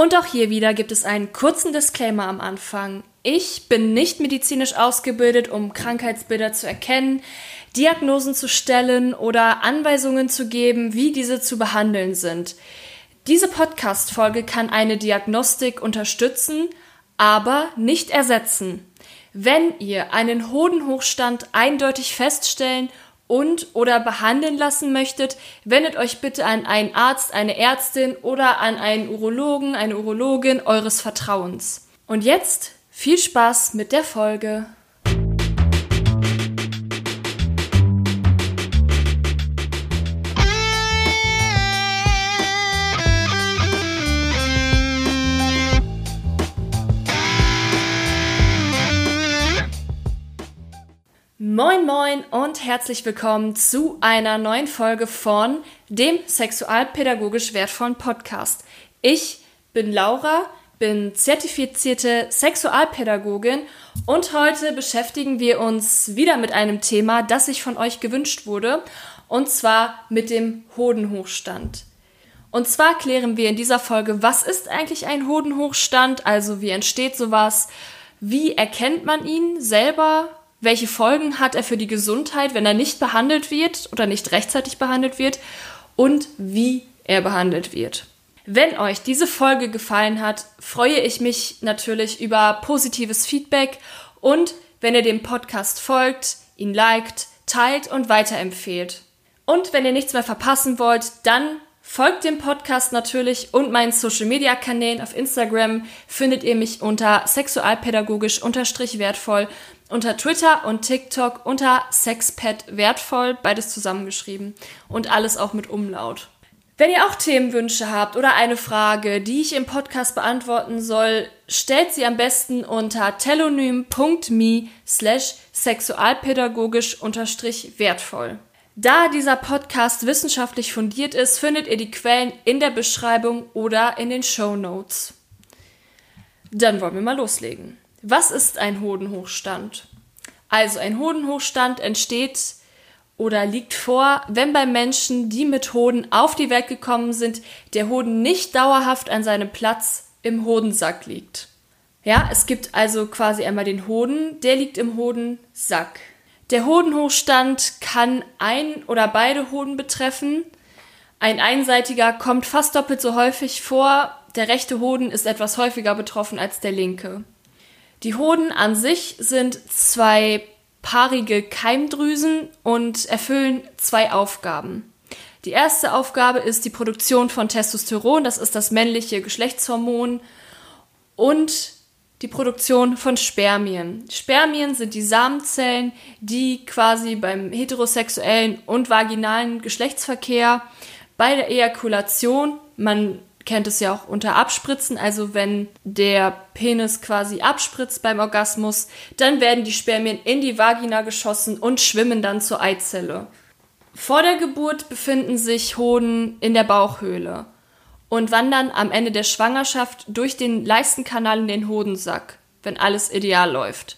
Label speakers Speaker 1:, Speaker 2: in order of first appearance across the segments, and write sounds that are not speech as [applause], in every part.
Speaker 1: Und auch hier wieder gibt es einen kurzen Disclaimer am Anfang. Ich bin nicht medizinisch ausgebildet, um Krankheitsbilder zu erkennen, Diagnosen zu stellen oder Anweisungen zu geben, wie diese zu behandeln sind. Diese Podcast-Folge kann eine Diagnostik unterstützen, aber nicht ersetzen. Wenn ihr einen Hodenhochstand eindeutig feststellen und oder behandeln lassen möchtet, wendet euch bitte an einen Arzt, eine Ärztin oder an einen Urologen, eine Urologin eures Vertrauens. Und jetzt viel Spaß mit der Folge. Moin moin und herzlich willkommen zu einer neuen Folge von dem sexualpädagogisch wertvollen Podcast. Ich bin Laura, bin zertifizierte Sexualpädagogin und heute beschäftigen wir uns wieder mit einem Thema, das sich von euch gewünscht wurde, und zwar mit dem Hodenhochstand. Und zwar klären wir in dieser Folge, was ist eigentlich ein Hodenhochstand, also wie entsteht sowas, wie erkennt man ihn selber welche Folgen hat er für die Gesundheit, wenn er nicht behandelt wird oder nicht rechtzeitig behandelt wird und wie er behandelt wird. Wenn euch diese Folge gefallen hat, freue ich mich natürlich über positives Feedback und wenn ihr dem Podcast folgt, ihn liked, teilt und weiterempfehlt. Und wenn ihr nichts mehr verpassen wollt, dann folgt dem Podcast natürlich und meinen Social Media Kanälen auf Instagram findet ihr mich unter sexualpädagogisch wertvoll unter Twitter und TikTok unter Sexpet wertvoll, beides zusammengeschrieben und alles auch mit Umlaut. Wenn ihr auch Themenwünsche habt oder eine Frage, die ich im Podcast beantworten soll, stellt sie am besten unter telonym.me slash sexualpädagogisch unterstrich wertvoll. Da dieser Podcast wissenschaftlich fundiert ist, findet ihr die Quellen in der Beschreibung oder in den Show Notes. Dann wollen wir mal loslegen. Was ist ein Hodenhochstand? Also ein Hodenhochstand entsteht oder liegt vor, wenn bei Menschen, die mit Hoden auf die Welt gekommen sind, der Hoden nicht dauerhaft an seinem Platz im Hodensack liegt. Ja, es gibt also quasi einmal den Hoden, der liegt im Hodensack. Der Hodenhochstand kann ein oder beide Hoden betreffen. Ein einseitiger kommt fast doppelt so häufig vor. Der rechte Hoden ist etwas häufiger betroffen als der linke. Die Hoden an sich sind zwei paarige Keimdrüsen und erfüllen zwei Aufgaben. Die erste Aufgabe ist die Produktion von Testosteron, das ist das männliche Geschlechtshormon, und die Produktion von Spermien. Spermien sind die Samenzellen, die quasi beim heterosexuellen und vaginalen Geschlechtsverkehr bei der Ejakulation, man kennt es ja auch unter Abspritzen, also wenn der Penis quasi abspritzt beim Orgasmus, dann werden die Spermien in die Vagina geschossen und schwimmen dann zur Eizelle. Vor der Geburt befinden sich Hoden in der Bauchhöhle und wandern am Ende der Schwangerschaft durch den Leistenkanal in den Hodensack, wenn alles ideal läuft.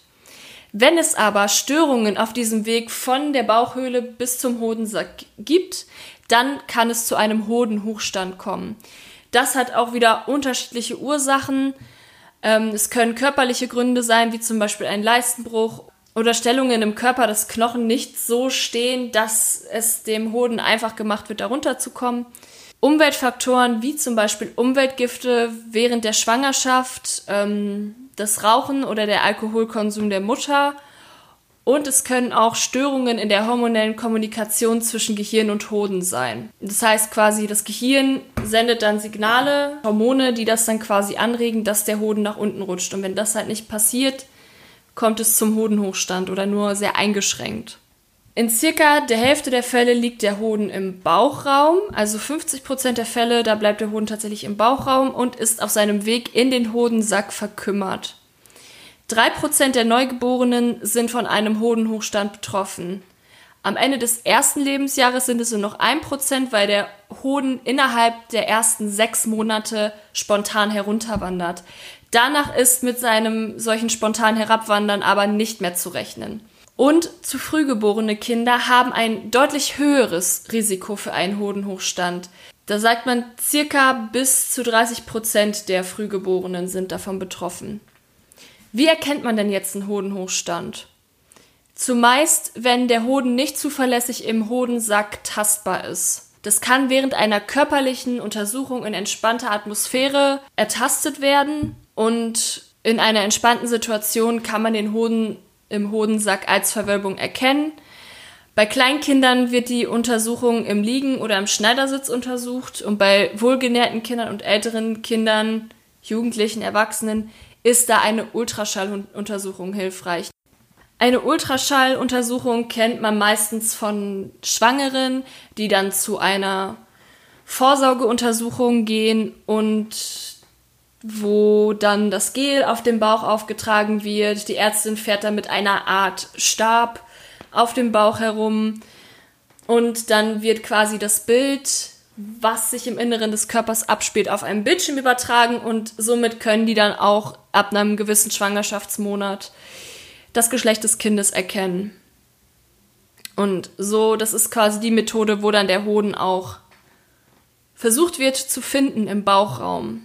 Speaker 1: Wenn es aber Störungen auf diesem Weg von der Bauchhöhle bis zum Hodensack gibt, dann kann es zu einem Hodenhochstand kommen. Das hat auch wieder unterschiedliche Ursachen. Ähm, es können körperliche Gründe sein, wie zum Beispiel ein Leistenbruch oder Stellungen im Körper, dass Knochen nicht so stehen, dass es dem Hoden einfach gemacht wird, darunter zu kommen. Umweltfaktoren wie zum Beispiel Umweltgifte während der Schwangerschaft, ähm, das Rauchen oder der Alkoholkonsum der Mutter und es können auch Störungen in der hormonellen Kommunikation zwischen Gehirn und Hoden sein. Das heißt quasi, das Gehirn sendet dann Signale, Hormone, die das dann quasi anregen, dass der Hoden nach unten rutscht. Und wenn das halt nicht passiert, kommt es zum Hodenhochstand oder nur sehr eingeschränkt. In circa der Hälfte der Fälle liegt der Hoden im Bauchraum, also 50 Prozent der Fälle, da bleibt der Hoden tatsächlich im Bauchraum und ist auf seinem Weg in den Hodensack verkümmert. Drei Prozent der Neugeborenen sind von einem Hodenhochstand betroffen. Am Ende des ersten Lebensjahres sind es nur noch ein Prozent, weil der Hoden innerhalb der ersten sechs Monate spontan herunterwandert. Danach ist mit seinem solchen spontanen Herabwandern aber nicht mehr zu rechnen. Und zu früh geborene Kinder haben ein deutlich höheres Risiko für einen Hodenhochstand. Da sagt man, circa bis zu 30 Prozent der Frühgeborenen sind davon betroffen. Wie erkennt man denn jetzt einen Hodenhochstand? Zumeist, wenn der Hoden nicht zuverlässig im Hodensack tastbar ist. Das kann während einer körperlichen Untersuchung in entspannter Atmosphäre ertastet werden und in einer entspannten Situation kann man den Hoden im Hodensack als Verwölbung erkennen. Bei Kleinkindern wird die Untersuchung im Liegen oder im Schneidersitz untersucht und bei wohlgenährten Kindern und älteren Kindern, Jugendlichen, Erwachsenen ist da eine Ultraschalluntersuchung hilfreich. Eine Ultraschalluntersuchung kennt man meistens von Schwangeren, die dann zu einer Vorsorgeuntersuchung gehen und wo dann das Gel auf dem Bauch aufgetragen wird. Die Ärztin fährt dann mit einer Art Stab auf dem Bauch herum und dann wird quasi das Bild, was sich im Inneren des Körpers abspielt, auf einem Bildschirm übertragen und somit können die dann auch ab einem gewissen Schwangerschaftsmonat das Geschlecht des Kindes erkennen. Und so, das ist quasi die Methode, wo dann der Hoden auch versucht wird zu finden im Bauchraum.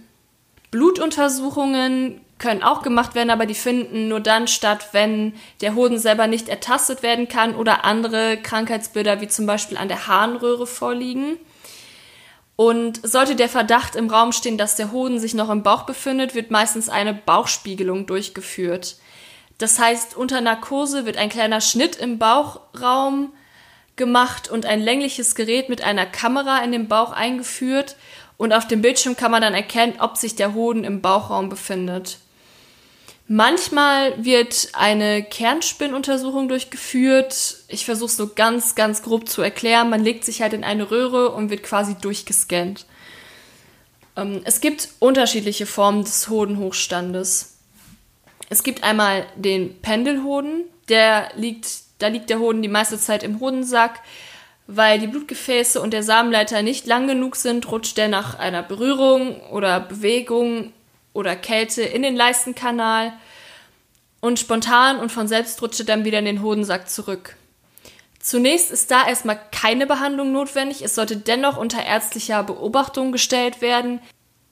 Speaker 1: Blutuntersuchungen können auch gemacht werden, aber die finden nur dann statt, wenn der Hoden selber nicht ertastet werden kann oder andere Krankheitsbilder wie zum Beispiel an der Harnröhre vorliegen. Und sollte der Verdacht im Raum stehen, dass der Hoden sich noch im Bauch befindet, wird meistens eine Bauchspiegelung durchgeführt. Das heißt, unter Narkose wird ein kleiner Schnitt im Bauchraum gemacht und ein längliches Gerät mit einer Kamera in den Bauch eingeführt und auf dem Bildschirm kann man dann erkennen, ob sich der Hoden im Bauchraum befindet. Manchmal wird eine Kernspinnuntersuchung durchgeführt. Ich versuche es so ganz, ganz grob zu erklären. Man legt sich halt in eine Röhre und wird quasi durchgescannt. Ähm, es gibt unterschiedliche Formen des Hodenhochstandes. Es gibt einmal den Pendelhoden, der liegt, da liegt der Hoden die meiste Zeit im Hodensack. Weil die Blutgefäße und der Samenleiter nicht lang genug sind, rutscht der nach einer Berührung oder Bewegung oder Kälte in den Leistenkanal und spontan und von selbst rutscht er dann wieder in den Hodensack zurück. Zunächst ist da erstmal keine Behandlung notwendig, es sollte dennoch unter ärztlicher Beobachtung gestellt werden,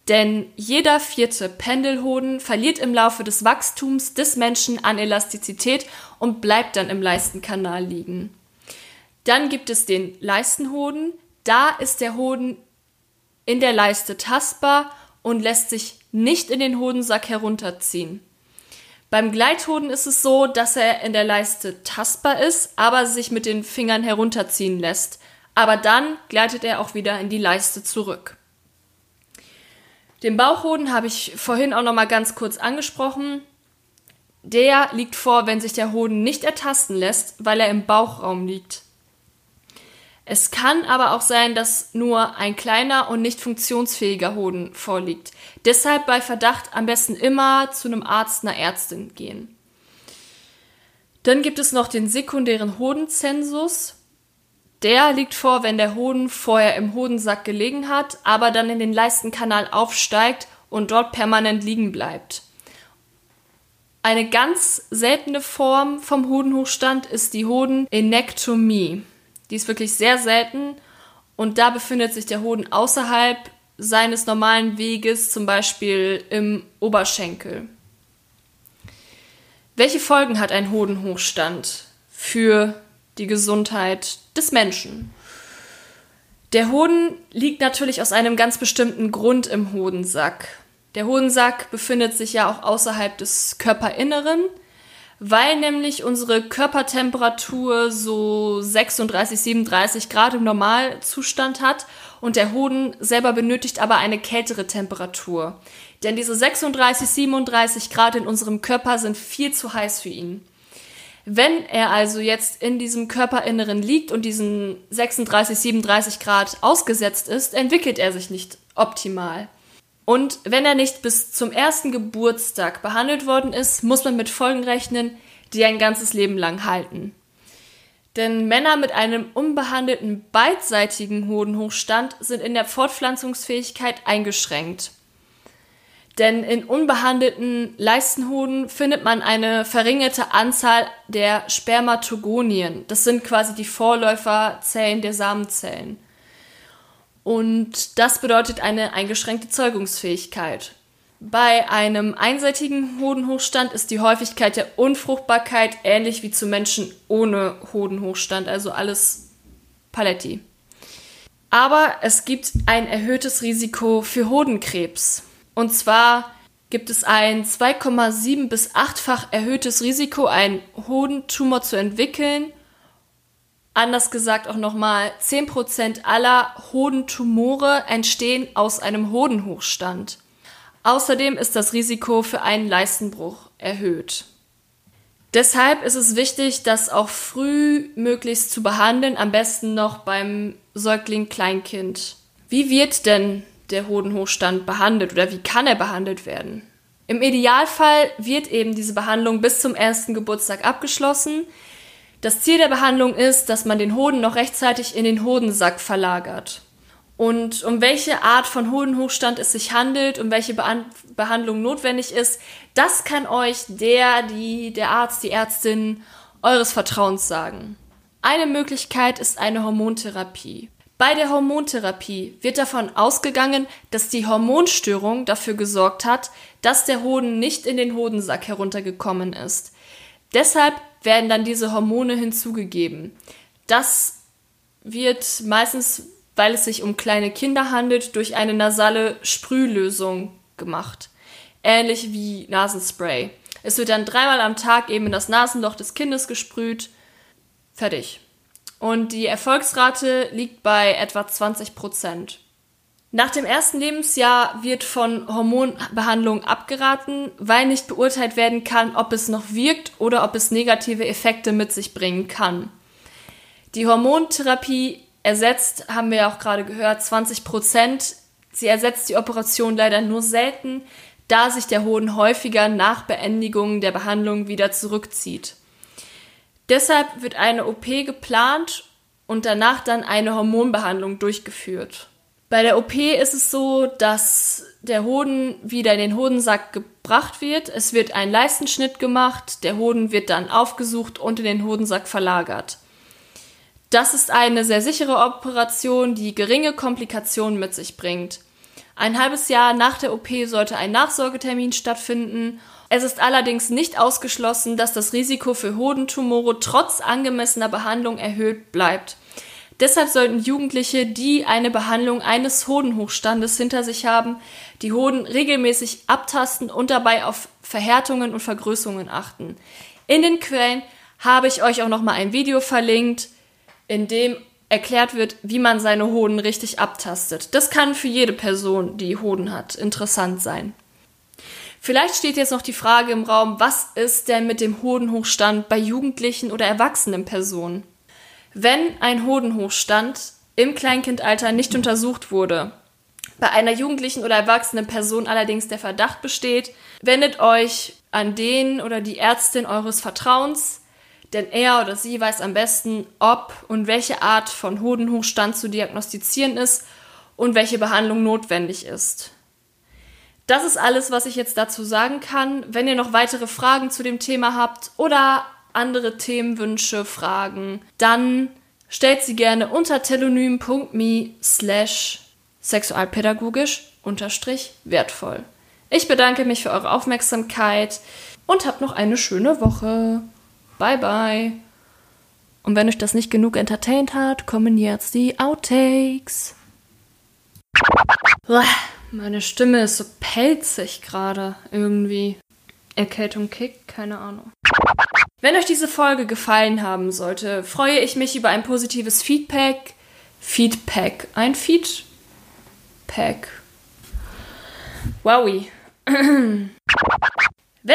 Speaker 1: denn jeder vierte Pendelhoden verliert im Laufe des Wachstums des Menschen an Elastizität und bleibt dann im Leistenkanal liegen. Dann gibt es den Leistenhoden. Da ist der Hoden in der Leiste tastbar und lässt sich nicht in den Hodensack herunterziehen. Beim Gleithoden ist es so, dass er in der Leiste tastbar ist, aber sich mit den Fingern herunterziehen lässt. Aber dann gleitet er auch wieder in die Leiste zurück. Den Bauchhoden habe ich vorhin auch noch mal ganz kurz angesprochen. Der liegt vor, wenn sich der Hoden nicht ertasten lässt, weil er im Bauchraum liegt. Es kann aber auch sein, dass nur ein kleiner und nicht funktionsfähiger Hoden vorliegt. Deshalb bei Verdacht am besten immer zu einem Arzt, einer Ärztin gehen. Dann gibt es noch den sekundären Hodenzensus. Der liegt vor, wenn der Hoden vorher im Hodensack gelegen hat, aber dann in den Leistenkanal aufsteigt und dort permanent liegen bleibt. Eine ganz seltene Form vom Hodenhochstand ist die Hodenenektomie. Die ist wirklich sehr selten und da befindet sich der Hoden außerhalb seines normalen Weges, zum Beispiel im Oberschenkel. Welche Folgen hat ein Hodenhochstand für die Gesundheit des Menschen. Der Hoden liegt natürlich aus einem ganz bestimmten Grund im Hodensack. Der Hodensack befindet sich ja auch außerhalb des Körperinneren, weil nämlich unsere Körpertemperatur so 36, 37 Grad im Normalzustand hat und der Hoden selber benötigt aber eine kältere Temperatur. Denn diese 36, 37 Grad in unserem Körper sind viel zu heiß für ihn. Wenn er also jetzt in diesem Körperinneren liegt und diesen 36, 37 Grad ausgesetzt ist, entwickelt er sich nicht optimal. Und wenn er nicht bis zum ersten Geburtstag behandelt worden ist, muss man mit Folgen rechnen, die ein ganzes Leben lang halten. Denn Männer mit einem unbehandelten beidseitigen Hodenhochstand sind in der Fortpflanzungsfähigkeit eingeschränkt. Denn in unbehandelten Leistenhoden findet man eine verringerte Anzahl der Spermatogonien. Das sind quasi die Vorläuferzellen der Samenzellen. Und das bedeutet eine eingeschränkte Zeugungsfähigkeit. Bei einem einseitigen Hodenhochstand ist die Häufigkeit der Unfruchtbarkeit ähnlich wie zu Menschen ohne Hodenhochstand, also alles Paletti. Aber es gibt ein erhöhtes Risiko für Hodenkrebs. Und zwar gibt es ein 2,7 bis 8-fach erhöhtes Risiko, einen Hodentumor zu entwickeln. Anders gesagt auch nochmal, 10% aller Hodentumore entstehen aus einem Hodenhochstand. Außerdem ist das Risiko für einen Leistenbruch erhöht. Deshalb ist es wichtig, das auch früh möglichst zu behandeln, am besten noch beim Säugling Kleinkind. Wie wird denn der Hodenhochstand behandelt oder wie kann er behandelt werden? Im Idealfall wird eben diese Behandlung bis zum ersten Geburtstag abgeschlossen. Das Ziel der Behandlung ist, dass man den Hoden noch rechtzeitig in den Hodensack verlagert. Und um welche Art von Hodenhochstand es sich handelt und welche Be Behandlung notwendig ist, das kann euch der, die, der Arzt, die Ärztin eures Vertrauens sagen. Eine Möglichkeit ist eine Hormontherapie. Bei der Hormontherapie wird davon ausgegangen, dass die Hormonstörung dafür gesorgt hat, dass der Hoden nicht in den Hodensack heruntergekommen ist. Deshalb werden dann diese Hormone hinzugegeben. Das wird meistens, weil es sich um kleine Kinder handelt, durch eine nasale Sprühlösung gemacht. Ähnlich wie Nasenspray. Es wird dann dreimal am Tag eben in das Nasenloch des Kindes gesprüht. Fertig und die Erfolgsrate liegt bei etwa 20 Prozent. Nach dem ersten Lebensjahr wird von Hormonbehandlung abgeraten, weil nicht beurteilt werden kann, ob es noch wirkt oder ob es negative Effekte mit sich bringen kann. Die Hormontherapie ersetzt, haben wir ja auch gerade gehört, 20 Prozent. Sie ersetzt die Operation leider nur selten, da sich der Hoden häufiger nach Beendigung der Behandlung wieder zurückzieht. Deshalb wird eine OP geplant und danach dann eine Hormonbehandlung durchgeführt. Bei der OP ist es so, dass der Hoden wieder in den Hodensack gebracht wird. Es wird ein Leistenschnitt gemacht, der Hoden wird dann aufgesucht und in den Hodensack verlagert. Das ist eine sehr sichere Operation, die geringe Komplikationen mit sich bringt. Ein halbes Jahr nach der OP sollte ein Nachsorgetermin stattfinden es ist allerdings nicht ausgeschlossen, dass das Risiko für Hodentumore trotz angemessener Behandlung erhöht bleibt. Deshalb sollten Jugendliche, die eine Behandlung eines Hodenhochstandes hinter sich haben, die Hoden regelmäßig abtasten und dabei auf Verhärtungen und Vergrößerungen achten. In den Quellen habe ich euch auch noch mal ein Video verlinkt, in dem erklärt wird, wie man seine Hoden richtig abtastet. Das kann für jede Person, die Hoden hat, interessant sein. Vielleicht steht jetzt noch die Frage im Raum, was ist denn mit dem Hodenhochstand bei jugendlichen oder erwachsenen Personen? Wenn ein Hodenhochstand im Kleinkindalter nicht untersucht wurde, bei einer jugendlichen oder erwachsenen Person allerdings der Verdacht besteht, wendet euch an den oder die Ärztin eures Vertrauens, denn er oder sie weiß am besten, ob und welche Art von Hodenhochstand zu diagnostizieren ist und welche Behandlung notwendig ist. Das ist alles, was ich jetzt dazu sagen kann. Wenn ihr noch weitere Fragen zu dem Thema habt oder andere Themenwünsche, Fragen, dann stellt sie gerne unter telonym.me slash sexualpädagogisch unterstrich wertvoll. Ich bedanke mich für eure Aufmerksamkeit und habt noch eine schöne Woche. Bye bye. Und wenn euch das nicht genug entertained hat, kommen jetzt die Outtakes. Meine Stimme ist so pelzig gerade irgendwie. Erkältung kickt, keine Ahnung. Wenn euch diese Folge gefallen haben sollte, freue ich mich über ein positives Feedback. Feedback. Ein Feedback. Wowie. [clears throat] Wenn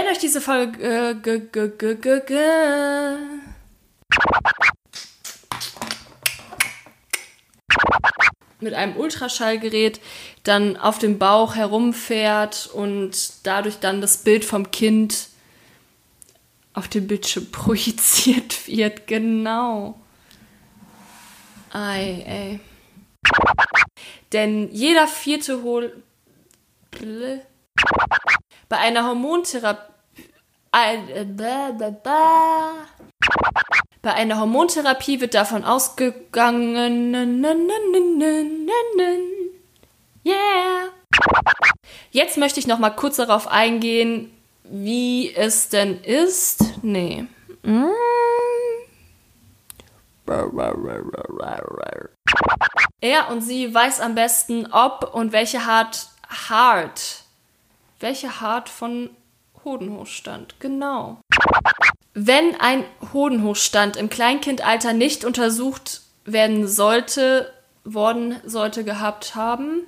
Speaker 1: euch diese Folge mit einem Ultraschallgerät dann auf dem Bauch herumfährt und dadurch dann das Bild vom Kind auf dem Bildschirm [laughs] projiziert wird. Genau. Ei, ey. Denn jeder vierte Hol. Bei einer Hormontherapie. Bei einer Hormontherapie wird davon ausgegangen. Yeah. Jetzt möchte ich noch mal kurz darauf eingehen, wie es denn ist. Nee. Er und sie weiß am besten, ob und welche Art hart. Welche Art von Hodenhochstand. Genau. Wenn ein Hodenhochstand im Kleinkindalter nicht untersucht werden sollte, worden sollte gehabt haben,